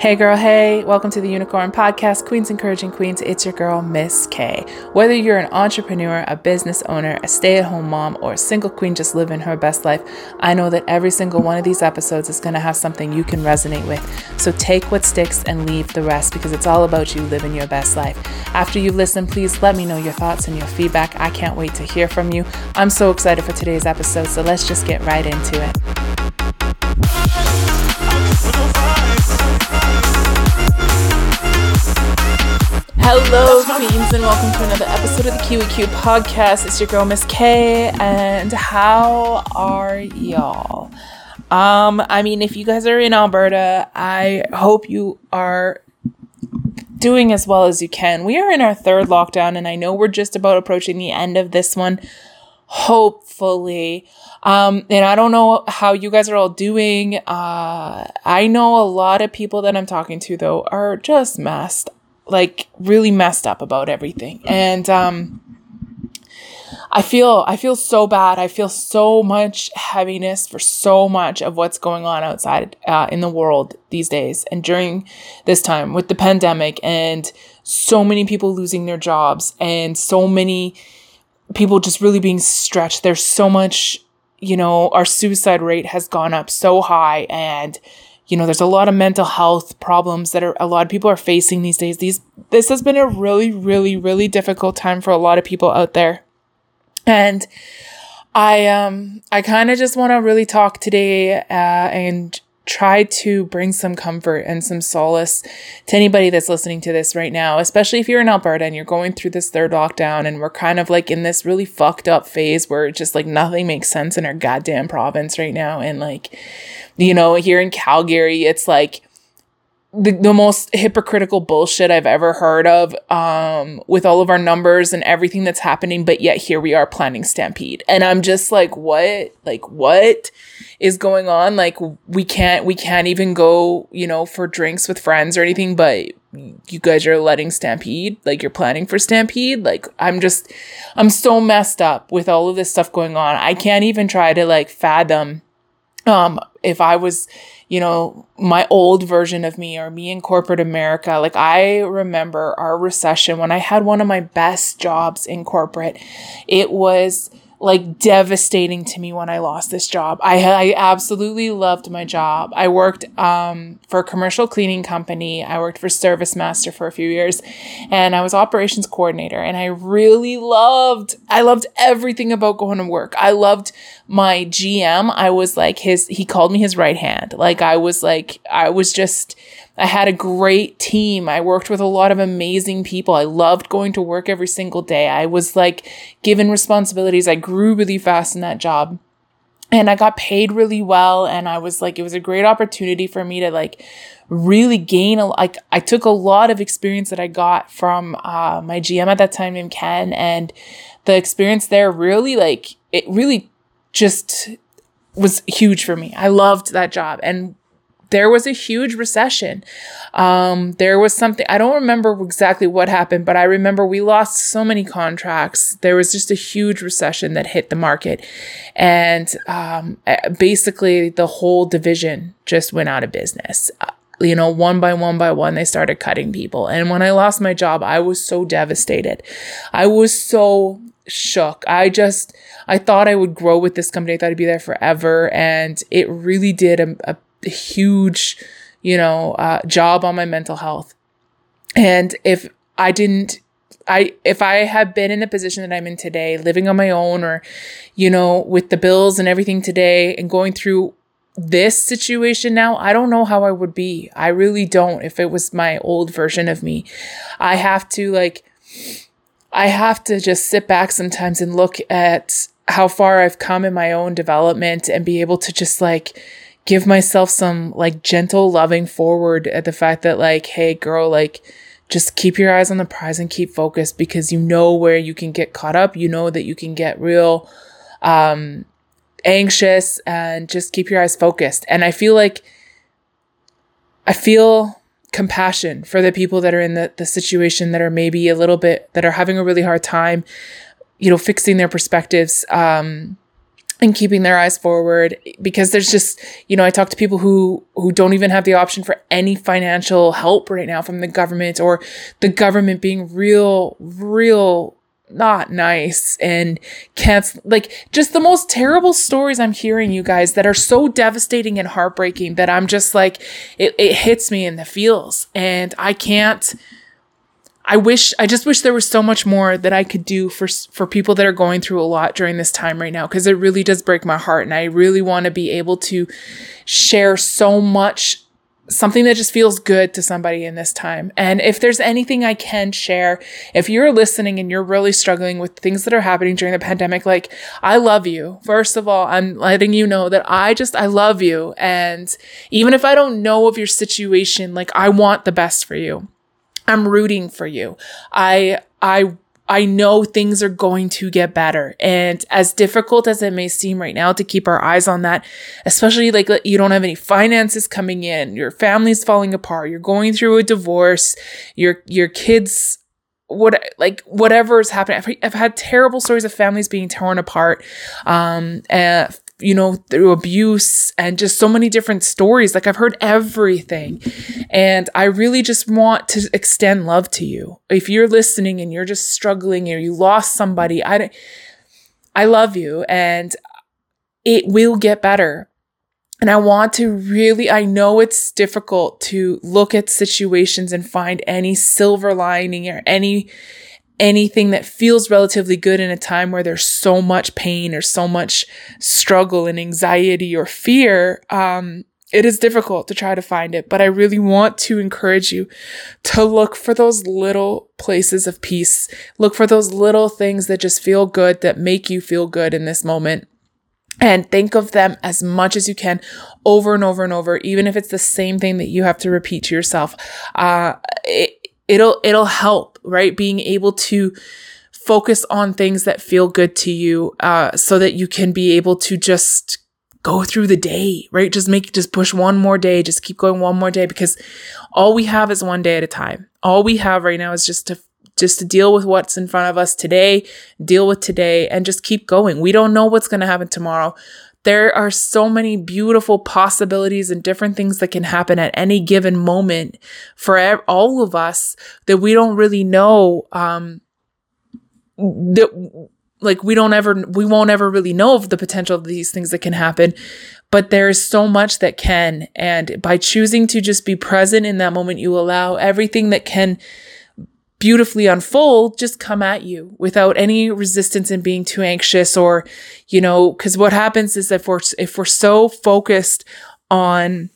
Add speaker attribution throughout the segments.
Speaker 1: Hey girl, hey, welcome to the Unicorn Podcast, Queens Encouraging Queens. It's your girl, Miss K. Whether you're an entrepreneur, a business owner, a stay at home mom, or a single queen just living her best life, I know that every single one of these episodes is going to have something you can resonate with. So take what sticks and leave the rest because it's all about you living your best life. After you've listened, please let me know your thoughts and your feedback. I can't wait to hear from you. I'm so excited for today's episode, so let's just get right into it. Hello, queens, and welcome to another episode of the QEQ podcast. It's your girl, Miss K, and how are y'all? Um, I mean, if you guys are in Alberta, I hope you are doing as well as you can. We are in our third lockdown, and I know we're just about approaching the end of this one. Hopefully, um, and I don't know how you guys are all doing. Uh, I know a lot of people that I'm talking to though are just messed like really messed up about everything. And um I feel I feel so bad. I feel so much heaviness for so much of what's going on outside uh, in the world these days and during this time with the pandemic and so many people losing their jobs and so many people just really being stretched. There's so much, you know, our suicide rate has gone up so high and you know, there's a lot of mental health problems that are a lot of people are facing these days. These this has been a really, really, really difficult time for a lot of people out there. And I um I kind of just want to really talk today uh, and try to bring some comfort and some solace to anybody that's listening to this right now, especially if you're in Alberta and you're going through this third lockdown and we're kind of like in this really fucked up phase where just like nothing makes sense in our goddamn province right now. And like, you know, here in Calgary, it's like, the, the most hypocritical bullshit I've ever heard of um, with all of our numbers and everything that's happening. But yet here we are planning Stampede. And I'm just like, what? Like, what is going on? Like, we can't, we can't even go, you know, for drinks with friends or anything, but you guys are letting Stampede, like you're planning for Stampede. Like, I'm just, I'm so messed up with all of this stuff going on. I can't even try to like fathom um, if I was, you know, my old version of me or me in corporate America, like I remember our recession when I had one of my best jobs in corporate, it was like devastating to me when I lost this job. I, I absolutely loved my job. I worked um, for a commercial cleaning company. I worked for ServiceMaster for a few years and I was operations coordinator and I really loved, I loved everything about going to work. I loved my GM. I was like his, he called me his right hand. Like I was like, I was just, I had a great team. I worked with a lot of amazing people. I loved going to work every single day. I was like given responsibilities. I grew really fast in that job. And I got paid really well. And I was like, it was a great opportunity for me to like really gain a like I took a lot of experience that I got from uh, my GM at that time named Ken and the experience there really like it really just was huge for me. I loved that job. And there was a huge recession. Um, there was something, I don't remember exactly what happened, but I remember we lost so many contracts. There was just a huge recession that hit the market. And um, basically, the whole division just went out of business. Uh, you know, one by one by one, they started cutting people. And when I lost my job, I was so devastated. I was so shook. I just, I thought I would grow with this company. I thought I'd be there forever. And it really did a, a huge, you know, uh, job on my mental health. And if I didn't, I, if I had been in the position that I'm in today, living on my own or, you know, with the bills and everything today and going through this situation now, I don't know how I would be. I really don't if it was my old version of me. I have to like, I have to just sit back sometimes and look at how far I've come in my own development and be able to just like, give myself some like gentle, loving forward at the fact that, like, hey, girl, like, just keep your eyes on the prize and keep focused because you know where you can get caught up. You know that you can get real um, anxious and just keep your eyes focused. And I feel like I feel compassion for the people that are in the, the situation that are maybe a little bit that are having a really hard time, you know, fixing their perspectives. Um, and keeping their eyes forward because there's just you know i talk to people who who don't even have the option for any financial help right now from the government or the government being real real not nice and can't like just the most terrible stories i'm hearing you guys that are so devastating and heartbreaking that i'm just like it, it hits me in the feels. And i can't I wish I just wish there was so much more that I could do for for people that are going through a lot during this time right now because it really does break my heart and I really want to be able to share so much something that just feels good to somebody in this time. And if there's anything I can share, if you're listening and you're really struggling with things that are happening during the pandemic, like I love you. First of all, I'm letting you know that I just, I love you. And even if I don't know of your situation, like I want the best for you. I'm rooting for you. I, I, I know things are going to get better. And as difficult as it may seem right now to keep our eyes on that, especially like you don't have any finances coming in, your family's falling apart, you're going through a divorce, your, your kids what like whatever is happening I've, I've, had terrible stories of families being torn apart um and you know, through abuse and just so many different stories. Like I've heard everything. And I really just want to extend love to you. If you're listening and you're just struggling or you lost somebody, I I love you and it will get better. And I want to really, I know it's difficult to look at situations and find any silver lining or any anything that feels relatively good in a time where there's so much pain or so much struggle and anxiety or fear, um, it is difficult to try to find it, but I really want to encourage you to look for those little places of peace. Look for those little things that just feel good, that make you feel good in this moment. And think of them as much as you can over and over and over, even if it's the same thing that you have to repeat to yourself. Uh, it, it'll it'll help right? Being able to focus on things that feel good to you uh, so that you can be able to just go through the day right? Just make just push one more day just keep going one more day because all we have is one day at a time. All we have right now is just to just to deal with what's in front of us today deal with today and just keep going. We don't know what's going to happen tomorrow there are so many beautiful possibilities and different things that can happen at any given moment for all of us that we don't really know um that like we don't ever we won't ever really know of the potential of these things that can happen. But there's so much that can. And by choosing to just be present in that moment you allow everything that can beautifully unfold just come at you without any resistance and being too anxious or you know because what happens is if we're if we're so focused on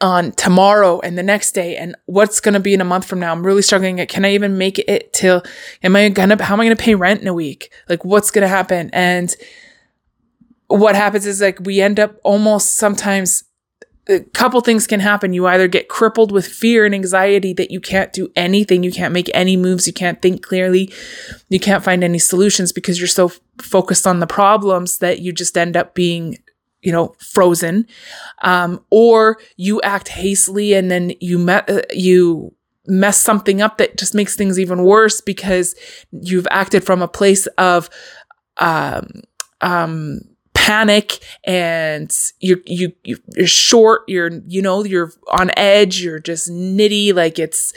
Speaker 1: on tomorrow and the next day and what's going to be in a month from now i'm really struggling can i even make it till am i gonna how am i gonna pay rent in a week? Like what's gonna happen? And what happens is like we end up almost sometimes a couple things can happen. You either get crippled with fear and anxiety that you can't do anything, you can't make any moves, you can't think clearly, you can't find any solutions because you're so f- focused on the problems that you just end up being, you know, frozen. Um, or you act hastily and then you met, uh, you mess something up that just makes things even worse because you've acted from a place of, um, um, panic and you're you you're short you're you know you're on edge you're just nitty like it's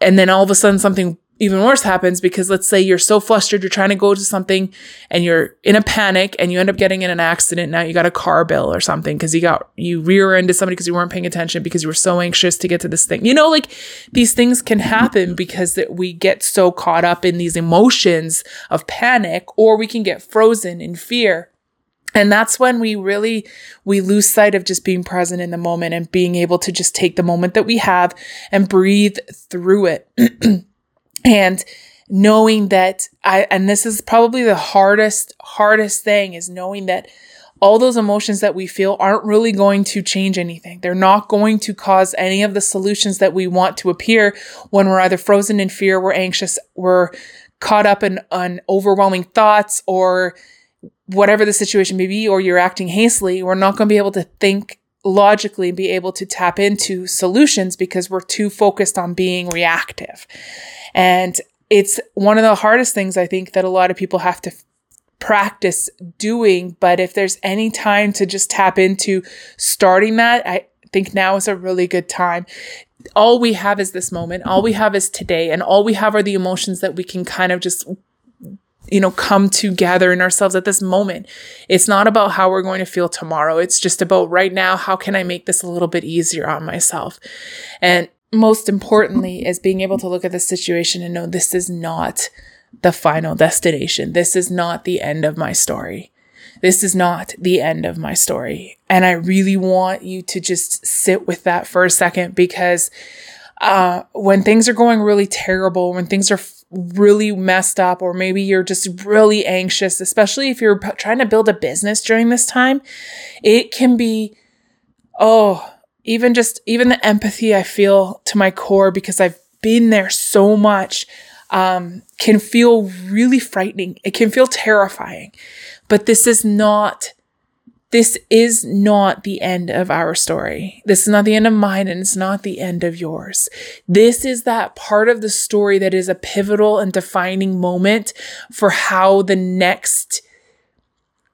Speaker 1: and then all of a sudden something even worse happens because let's say you're so flustered you're trying to go to something and you're in a panic and you end up getting in an accident now you got a car bill or something because you got you rear ended somebody because you weren't paying attention because you were so anxious to get to this thing. You know like these things can happen because that we get so caught up in these emotions of panic or we can get frozen in fear and that's when we really we lose sight of just being present in the moment and being able to just take the moment that we have and breathe through it and knowing that i and this is probably the hardest hardest thing is knowing that all those emotions that we feel aren't really going to change anything. They're not going to cause any of the solutions that we want to appear when we're either frozen in fear, we're anxious, we're caught up in, in overwhelming thoughts, or whatever the situation may be, or you're acting hastily, we're not going to be able to think logically and be able to tap into solutions because we're too focused on being reactive. And it's one of the hardest things I think that a lot of people have to practice doing. But if there's any time to just tap into starting that, I think now is a really good time. All we have is this moment. All we have is today. And all we have are the emotions that we can kind of just you know, come together in ourselves at this moment. It's not about how we're going to feel tomorrow. It's just about right now, how can I make this a little bit easier on myself? And most importantly is being able to look at the situation and know this is not the final destination. This is not the end of my story. This is not the end of my story. And I really want you to just sit with that for a second because uh, when things are going really terrible, when things are really messed up, or maybe you're just really anxious, especially if you're trying to build a business during this time, it can be, oh, even just, even the empathy I feel to my core because I've been there so much um, can feel really frightening. It can feel terrifying. But this is not this is not the end of our story. This is not the end of mine and it's not the end of yours. This is that part of the story that is a pivotal and defining moment for how the next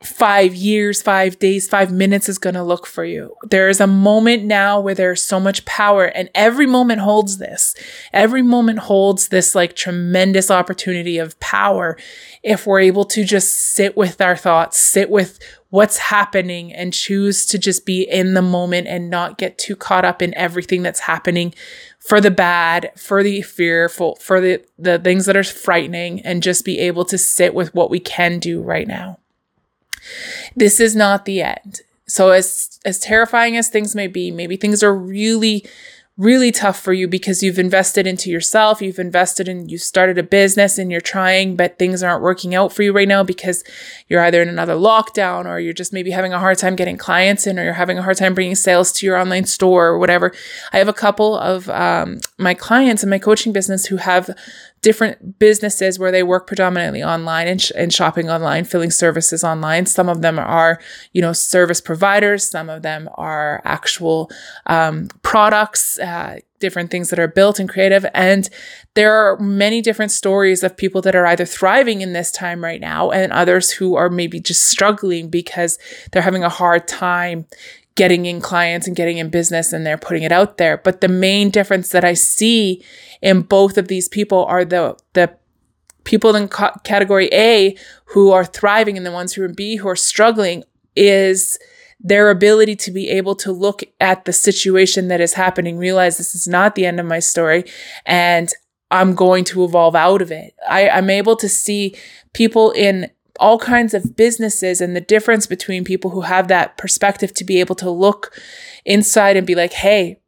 Speaker 1: five years, five days, five minutes is going to look for you. There is a moment now where there's so much power, and every moment holds this. Every moment holds this like tremendous opportunity of power if we're able to just sit with our thoughts, sit with what's happening, and choose to just be in the moment and not get too caught up in everything that's happening for the bad, for the fearful, for the, the things that are frightening, and just be able to sit with what we can do right now. This is not the end. So as as terrifying as things may be, maybe things are really really tough for you because you've invested into yourself, you've invested in, you started a business and you're trying, but things aren't working out for you right now because you're either in another lockdown or you're just maybe having a hard time getting clients in or you're having a hard time bringing sales to your online store or whatever. I have a couple of um, my clients in my coaching business who have different businesses where they work predominantly online and, sh- and shopping online, filling services online. Some of them are, you know, service providers. Some of them are actual um, products, uh, different things that are built and creative. And there are many different stories of people that are either thriving in this time right now and others who are maybe just struggling because they're having a hard time getting in clients and getting in business and they're putting it out there. But the main difference that I see in both of these people are the, the people in ca- category A who are thriving and the ones who are in B who are struggling is their ability to be able to look at the situation that is happening, realize this is not the end of my story, and I'm going to evolve out of it. I, I'm able to see people in all kinds of businesses and the difference between people who have that perspective to be able to look inside and be like, hey,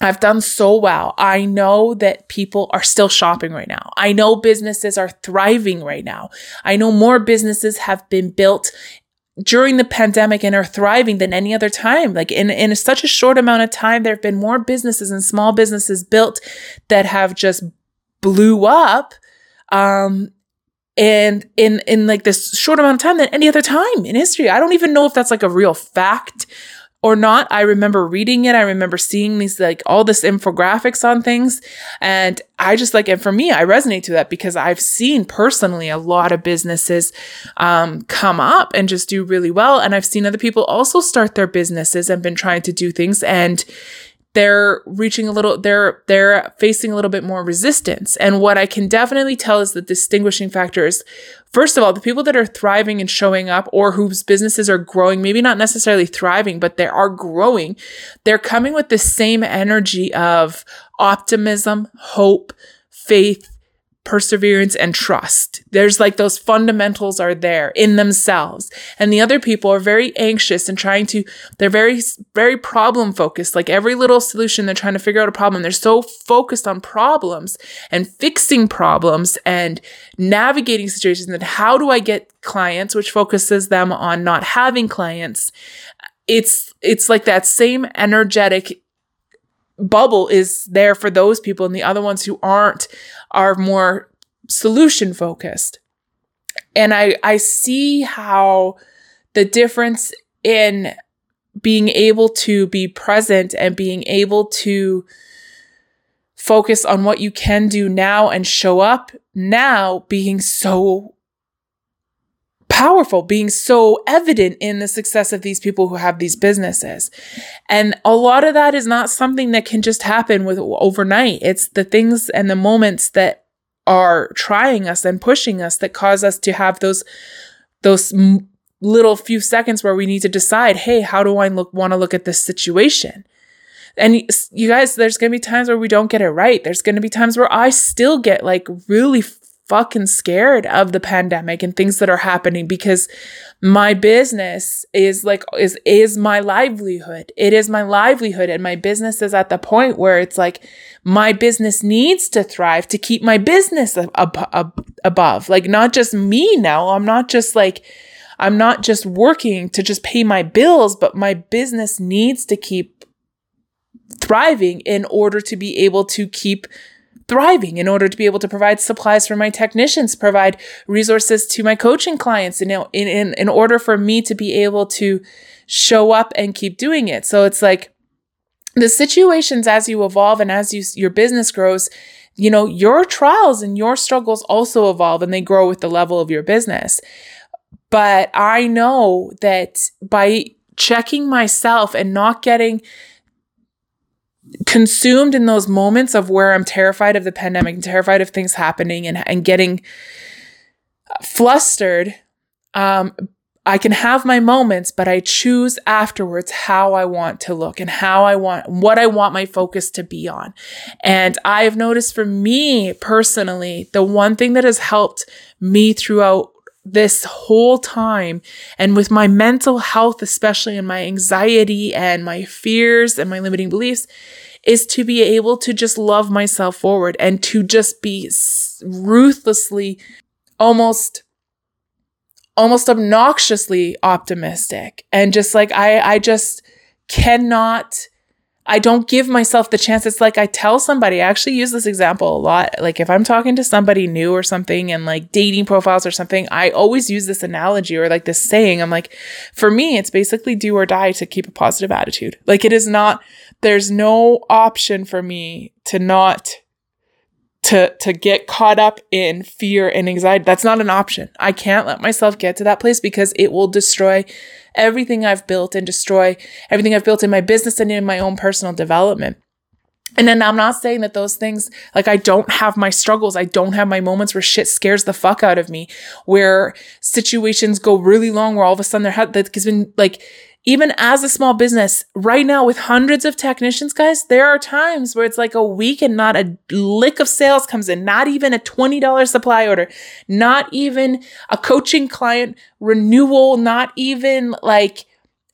Speaker 1: I've done so well. I know that people are still shopping right now. I know businesses are thriving right now. I know more businesses have been built during the pandemic and are thriving than any other time. Like in, in such a short amount of time, there have been more businesses and small businesses built that have just blew up. Um, and in in like this short amount of time than any other time in history. I don't even know if that's like a real fact or not. I remember reading it. I remember seeing these like all this infographics on things. And I just like, and for me, I resonate to that because I've seen personally a lot of businesses um, come up and just do really well. And I've seen other people also start their businesses and been trying to do things. And they're reaching a little they're they're facing a little bit more resistance. And what i can definitely tell is the distinguishing factor is first of all the people that are thriving and showing up or whose businesses are growing maybe not necessarily thriving but they are growing they're coming with the same energy of optimism hope faith perseverance and trust. There's like those fundamentals are there in themselves. And the other people are very anxious and trying to, they're very, very problem focused. Like every little solution, they're trying to figure out a problem. They're so focused on problems and fixing problems and navigating situations and how do I get clients, which focuses them on not having clients. It's, it's like that same energetic bubble is there for those people and the other ones who aren't are more solution focused. And I, I see how the difference in being able to be present and being able to focus on what you can do now and show up now being so powerful, being so evident in the success of these people who have these businesses. And a lot of that is not something that can just happen with overnight. It's the things and the moments that are trying us and pushing us that cause us to have those those little few seconds where we need to decide, hey, how do I look want to look at this situation? And you guys, there's going to be times where we don't get it right. There's going to be times where I still get like really fucking scared of the pandemic and things that are happening because my business is like is is my livelihood. It is my livelihood and my business is at the point where it's like my business needs to thrive to keep my business ab- ab- above. Like not just me now. I'm not just like I'm not just working to just pay my bills, but my business needs to keep thriving in order to be able to keep thriving in order to be able to provide supplies for my technicians, provide resources to my coaching clients, know, in, in, in order for me to be able to show up and keep doing it. So it's like the situations as you evolve and as you, your business grows, you know, your trials and your struggles also evolve and they grow with the level of your business. But I know that by checking myself and not getting consumed in those moments of where I'm terrified of the pandemic and terrified of things happening and, and getting flustered, um, I can have my moments, but I choose afterwards how I want to look and how I want, what I want my focus to be on. And I have noticed for me personally, the one thing that has helped me throughout this whole time and with my mental health, especially and my anxiety and my fears and my limiting beliefs is to be able to just love myself forward and to just be ruthlessly, almost, almost obnoxiously optimistic. And just like, I, I just cannot, I don't give myself the chance. It's like I tell somebody, I actually use this example a lot. Like if I'm talking to somebody new or something and like dating profiles or something, I always use this analogy or like this saying. I'm like, for me, it's basically do or die to keep a positive attitude. Like it is not, there's no option for me to not to to get caught up in fear and anxiety. That's not an option. I can't let myself get to that place because it will destroy everything i've built and destroy everything i've built in my business and in my own personal development. And then I'm not saying that those things, like I don't have my struggles. I don't have my moments where shit scares the fuck out of me, where situations go really long, where all of a sudden there that has been like even as a small business, right now with hundreds of technicians, guys, there are times where it's like a week and not a lick of sales comes in, not even a $20 supply order, not even a coaching client renewal, not even like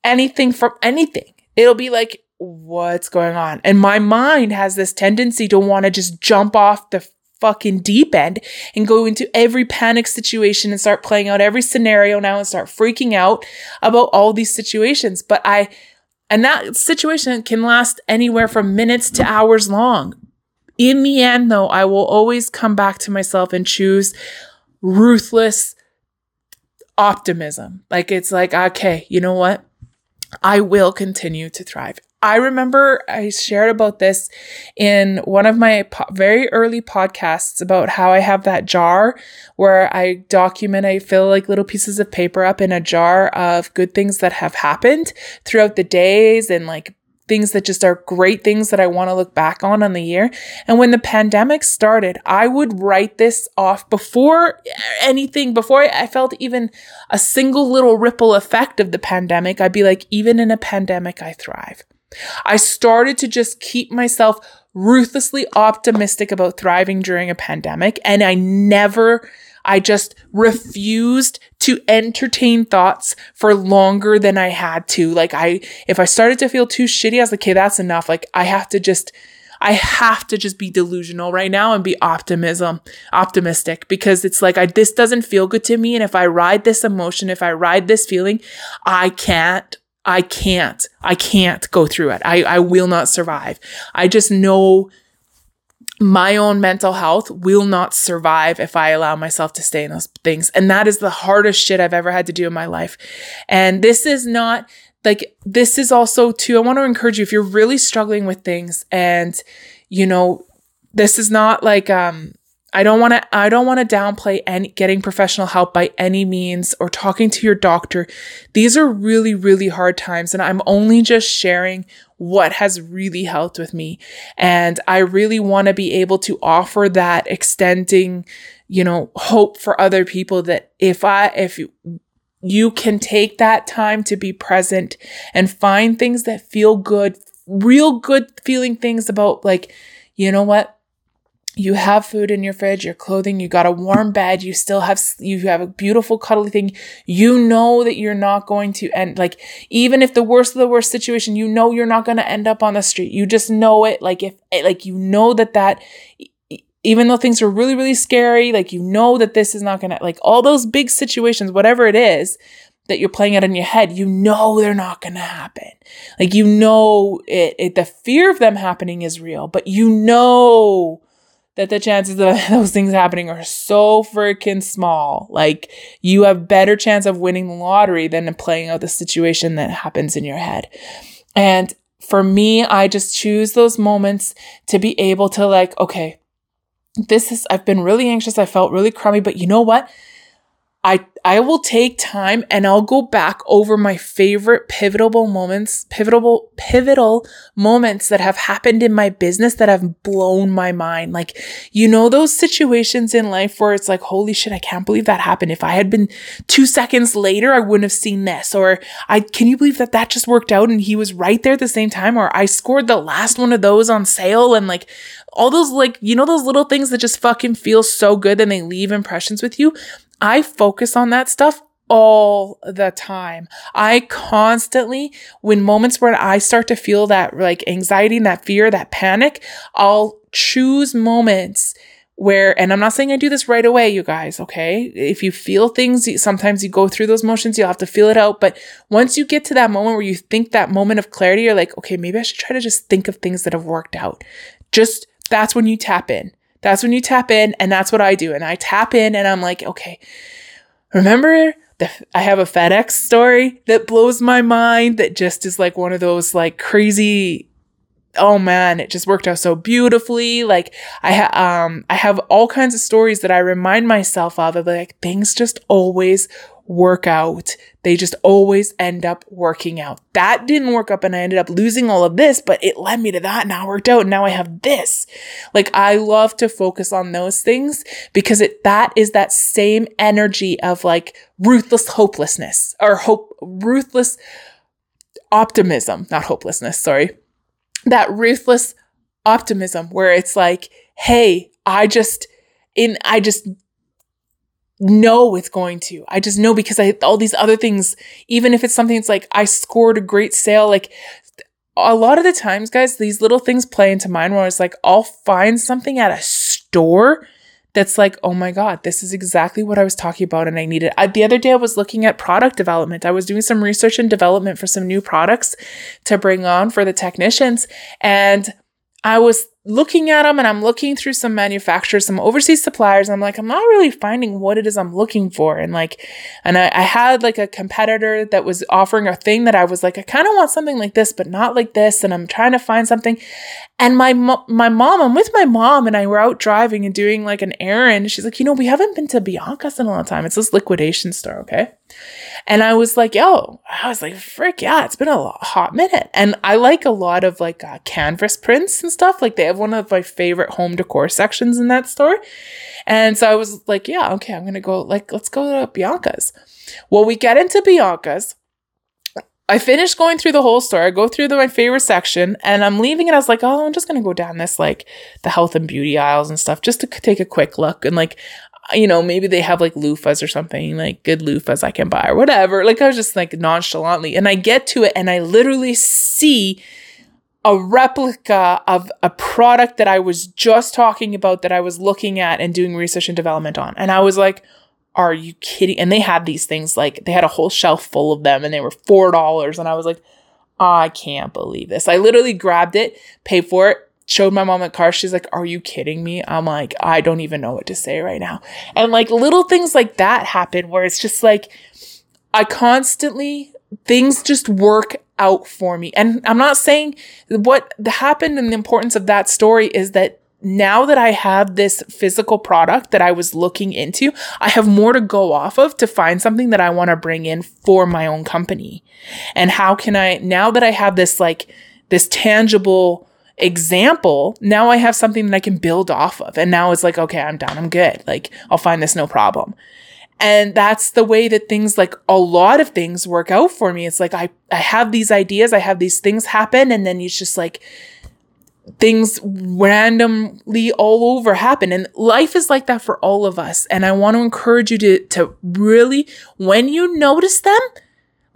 Speaker 1: anything from anything. It'll be like, what's going on? And my mind has this tendency to want to just jump off the fucking deep end and go into every panic situation and start playing out every scenario now and start freaking out about all these situations. But I, and that situation can last anywhere from minutes to hours long. In the end, though, I will always come back to myself and choose ruthless optimism. Like it's like, okay, you know what? I will continue to thrive. I remember I shared about this in one of my po- very early podcasts about how I have that jar where I document, I fill like little pieces of paper up in a jar of good things that have happened throughout the days and like things that just are great things that I want to look back on on the year. And when the pandemic started, I would write this off before anything, before I felt even a single little ripple effect of the pandemic. I'd be like, even in a pandemic, I thrive. I started to just keep myself ruthlessly optimistic about thriving during a pandemic. And I never, I just refused to entertain thoughts for longer than I had to. Like I, if I started to feel too shitty, I was like, okay, that's enough. Like I have to just, I have to just be delusional right now and be optimism, optimistic because it's like I, this doesn't feel good to me. And if I ride this emotion, if I ride this feeling, I can't I can't, I can't go through it. I, I will not survive. I just know my own mental health will not survive if I allow myself to stay in those things. And that is the hardest shit I've ever had to do in my life. And this is not like, this is also too, I want to encourage you if you're really struggling with things and, you know, this is not like, um, I don't want to I don't want to downplay any getting professional help by any means or talking to your doctor. These are really really hard times and I'm only just sharing what has really helped with me. And I really want to be able to offer that extending, you know, hope for other people that if I if you, you can take that time to be present and find things that feel good, real good feeling things about like, you know what? You have food in your fridge, your clothing, you got a warm bed, you still have, you have a beautiful cuddly thing. You know that you're not going to end, like, even if the worst of the worst situation, you know you're not going to end up on the street. You just know it. Like, if, eh, like, you know that that, even though things are really, really scary, like, you know that this is not going to, like, all those big situations, whatever it is, that you're playing out in your head, you know they're not going to happen. Like you know it, it, the fear of them happening is real, but you know that the chances of those things happening are so freaking small. Like you have better chance of winning the lottery than playing out the situation that happens in your head. And for me, I just choose those moments to be able to like, okay, this is, I've been really anxious. I felt really crummy, but you know what? I I will take time and I'll go back over my favorite pivotal moments, pivotal pivotal moments that have happened in my business that have blown my mind. Like, you know those situations in life where it's like, holy shit, I can't believe that happened. If I had been 2 seconds later, I wouldn't have seen this or I can you believe that that just worked out and he was right there at the same time or I scored the last one of those on sale and like all those like you know those little things that just fucking feel so good and they leave impressions with you I focus on that stuff all the time. I constantly, when moments where I start to feel that like anxiety and that fear, that panic, I'll choose moments where, and I'm not saying I do this right away, you guys, okay? If you feel things, sometimes you go through those motions, you'll have to feel it out. But once you get to that moment where you think that moment of clarity, you're like, okay, maybe I should try to just think of things that have worked out. Just that's when you tap in. That's when you tap in, and that's what I do. And I tap in, and I'm like, okay, remember the, I have a FedEx story that blows my mind that just is like one of those like crazy oh man, it just worked out so beautifully. Like I ha- um I have all kinds of stories that I remind myself of of like things just always work out. They just always end up working out. That didn't work up and I ended up losing all of this, but it led me to that. Now I worked out. Now I have this. Like I love to focus on those things because it, that is that same energy of like ruthless hopelessness or hope, ruthless optimism, not hopelessness. Sorry. That ruthless optimism where it's like, Hey, I just, in, I just know it's going to. I just know because I all these other things, even if it's something that's like I scored a great sale, like a lot of the times, guys, these little things play into mind where it's like I'll find something at a store that's like, oh my God, this is exactly what I was talking about and I needed. I, the other day I was looking at product development. I was doing some research and development for some new products to bring on for the technicians. And I was looking at them and I'm looking through some manufacturers, some overseas suppliers. I'm like, I'm not really finding what it is I'm looking for. And like, and I, I had like a competitor that was offering a thing that I was like, I kind of want something like this, but not like this. And I'm trying to find something. And my, my mom, I'm with my mom and I were out driving and doing like an errand. She's like, you know, we haven't been to Bianca's in a long time. It's this liquidation store. Okay. And I was like, yo, I was like, frick, yeah, it's been a hot minute. And I like a lot of like uh, canvas prints and stuff. Like they have one of my favorite home decor sections in that store. And so I was like, yeah, okay, I'm going to go, like, let's go to Bianca's. Well, we get into Bianca's. I finished going through the whole store. I go through the, my favorite section and I'm leaving it. I was like, oh, I'm just going to go down this, like the health and beauty aisles and stuff just to take a quick look. And like, you know, maybe they have like loofahs or something, like good loofahs I can buy or whatever. Like I was just like nonchalantly. And I get to it and I literally see a replica of a product that I was just talking about that I was looking at and doing research and development on. And I was like, are you kidding? And they had these things like they had a whole shelf full of them and they were $4. And I was like, I can't believe this. I literally grabbed it, paid for it, showed my mom the car. She's like, Are you kidding me? I'm like, I don't even know what to say right now. And like little things like that happen where it's just like, I constantly, things just work out for me. And I'm not saying what happened and the importance of that story is that now that I have this physical product that I was looking into, I have more to go off of to find something that I want to bring in for my own company. And how can I, now that I have this like, this tangible example, now I have something that I can build off of. And now it's like, okay, I'm done. I'm good. Like, I'll find this no problem. And that's the way that things like a lot of things work out for me. It's like I, I have these ideas, I have these things happen, and then it's just like things randomly all over happen. And life is like that for all of us. And I want to encourage you to, to really, when you notice them,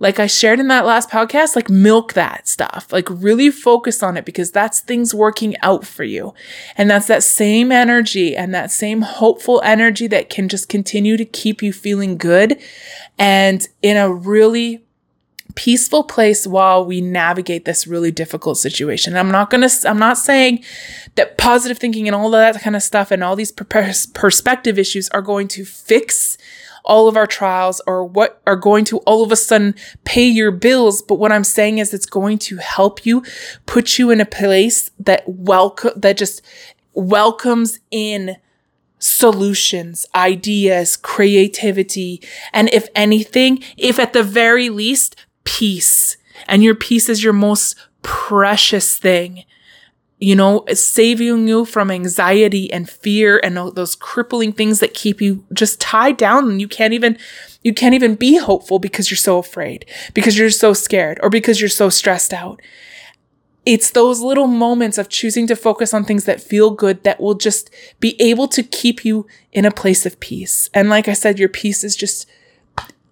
Speaker 1: like I shared in that last podcast, like milk that stuff, like really focus on it because that's things working out for you. And that's that same energy and that same hopeful energy that can just continue to keep you feeling good and in a really peaceful place while we navigate this really difficult situation. I'm not going to, I'm not saying that positive thinking and all of that kind of stuff and all these perspective issues are going to fix all of our trials or what are going to all of a sudden pay your bills. But what I'm saying is it's going to help you put you in a place that welcome, that just welcomes in solutions, ideas, creativity. And if anything, if at the very least, peace. And your peace is your most precious thing you know, saving you from anxiety and fear and those crippling things that keep you just tied down and you can't even you can't even be hopeful because you're so afraid, because you're so scared or because you're so stressed out. It's those little moments of choosing to focus on things that feel good that will just be able to keep you in a place of peace. And like I said, your peace is just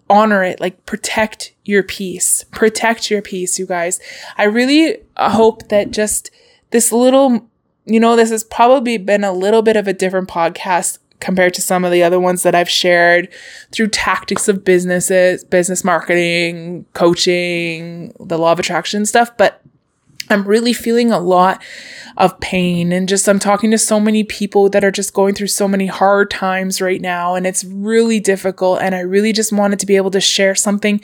Speaker 1: honor it, like protect your peace, protect your peace, you guys. I really hope that just this little, you know, this has probably been a little bit of a different podcast compared to some of the other ones that I've shared through tactics of businesses, business marketing, coaching, the law of attraction stuff. But I'm really feeling a lot of pain. And just I'm talking to so many people that are just going through so many hard times right now and it's really difficult and I really just wanted to be able to share something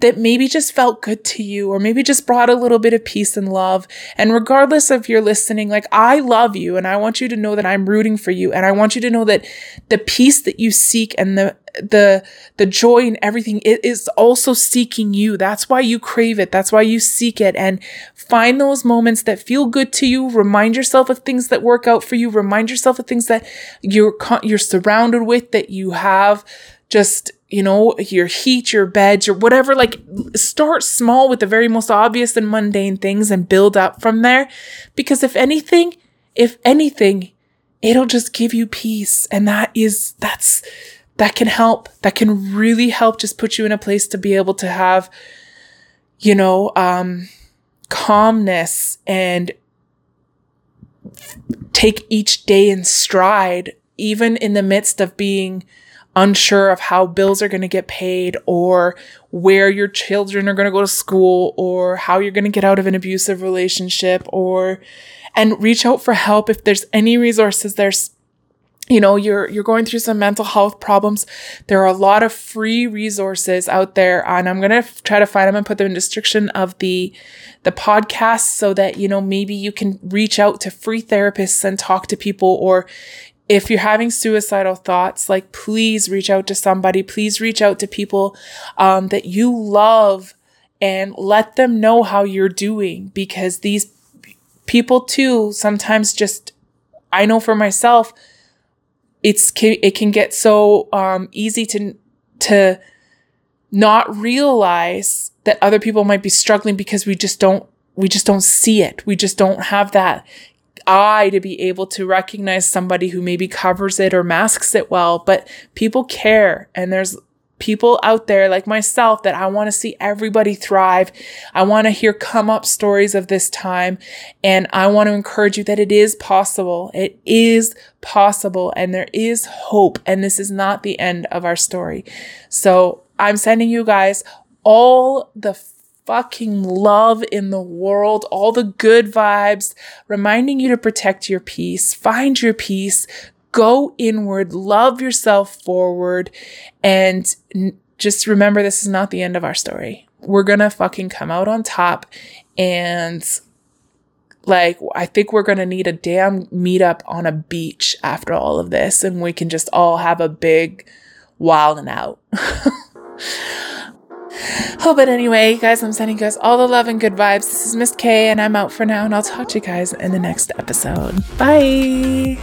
Speaker 1: that maybe just felt good to you or maybe just brought a little bit of peace and love. And regardless of you're listening like I love you and I want you to know that I'm rooting for you and I want you to know that the peace that you seek and the the the joy and everything. It is also seeking you. That's why you crave it. That's why you seek it. And find those moments that feel good to you. Remind yourself of things that work out for you. Remind yourself of things that you're you're surrounded with that you have just you know your heat your beds your whatever. Like start small with the very most obvious and mundane things and build up from there. Because if anything if anything it'll just give you peace. And that is that's that can help. That can really help just put you in a place to be able to have, you know, um, calmness and take each day in stride, even in the midst of being unsure of how bills are going to get paid or where your children are going to go to school or how you're going to get out of an abusive relationship or and reach out for help if there's any resources there's you know you're you're going through some mental health problems. There are a lot of free resources out there and i'm going to f- try to find them and put them in the description of the the podcast so that you know maybe you can reach out to free therapists and talk to people or if you're having suicidal thoughts like please reach out to somebody. Please reach out to people um, that you love and let them know how you're doing because these people too sometimes just i know for myself it's it can get so um, easy to to not realize that other people might be struggling because we just don't we just don't see it. We just don't have that eye to be able to recognize somebody who maybe covers it or masks it well, but people care and there's people out there like myself that I want to see everybody thrive. I want to hear come up stories of this time. And I want to encourage you that it is possible. It is possible and there is hope. And this is not the end of our story. So I'm sending you guys all the fucking love in the world, all the good vibes, reminding you to protect your peace, find your peace, go inward, love yourself forward, and n- just remember this is not the end of our story. We're gonna fucking come out on top and Like, I think we're to need a damn meetup on a beach after all of this, and we can just all have a big wild and out. oh, but anyway, guys, I'm sending you guys all the love and good vibes. This is Miss K, and I'm out for now, and I'll talk to you guys in the next episode. Bye.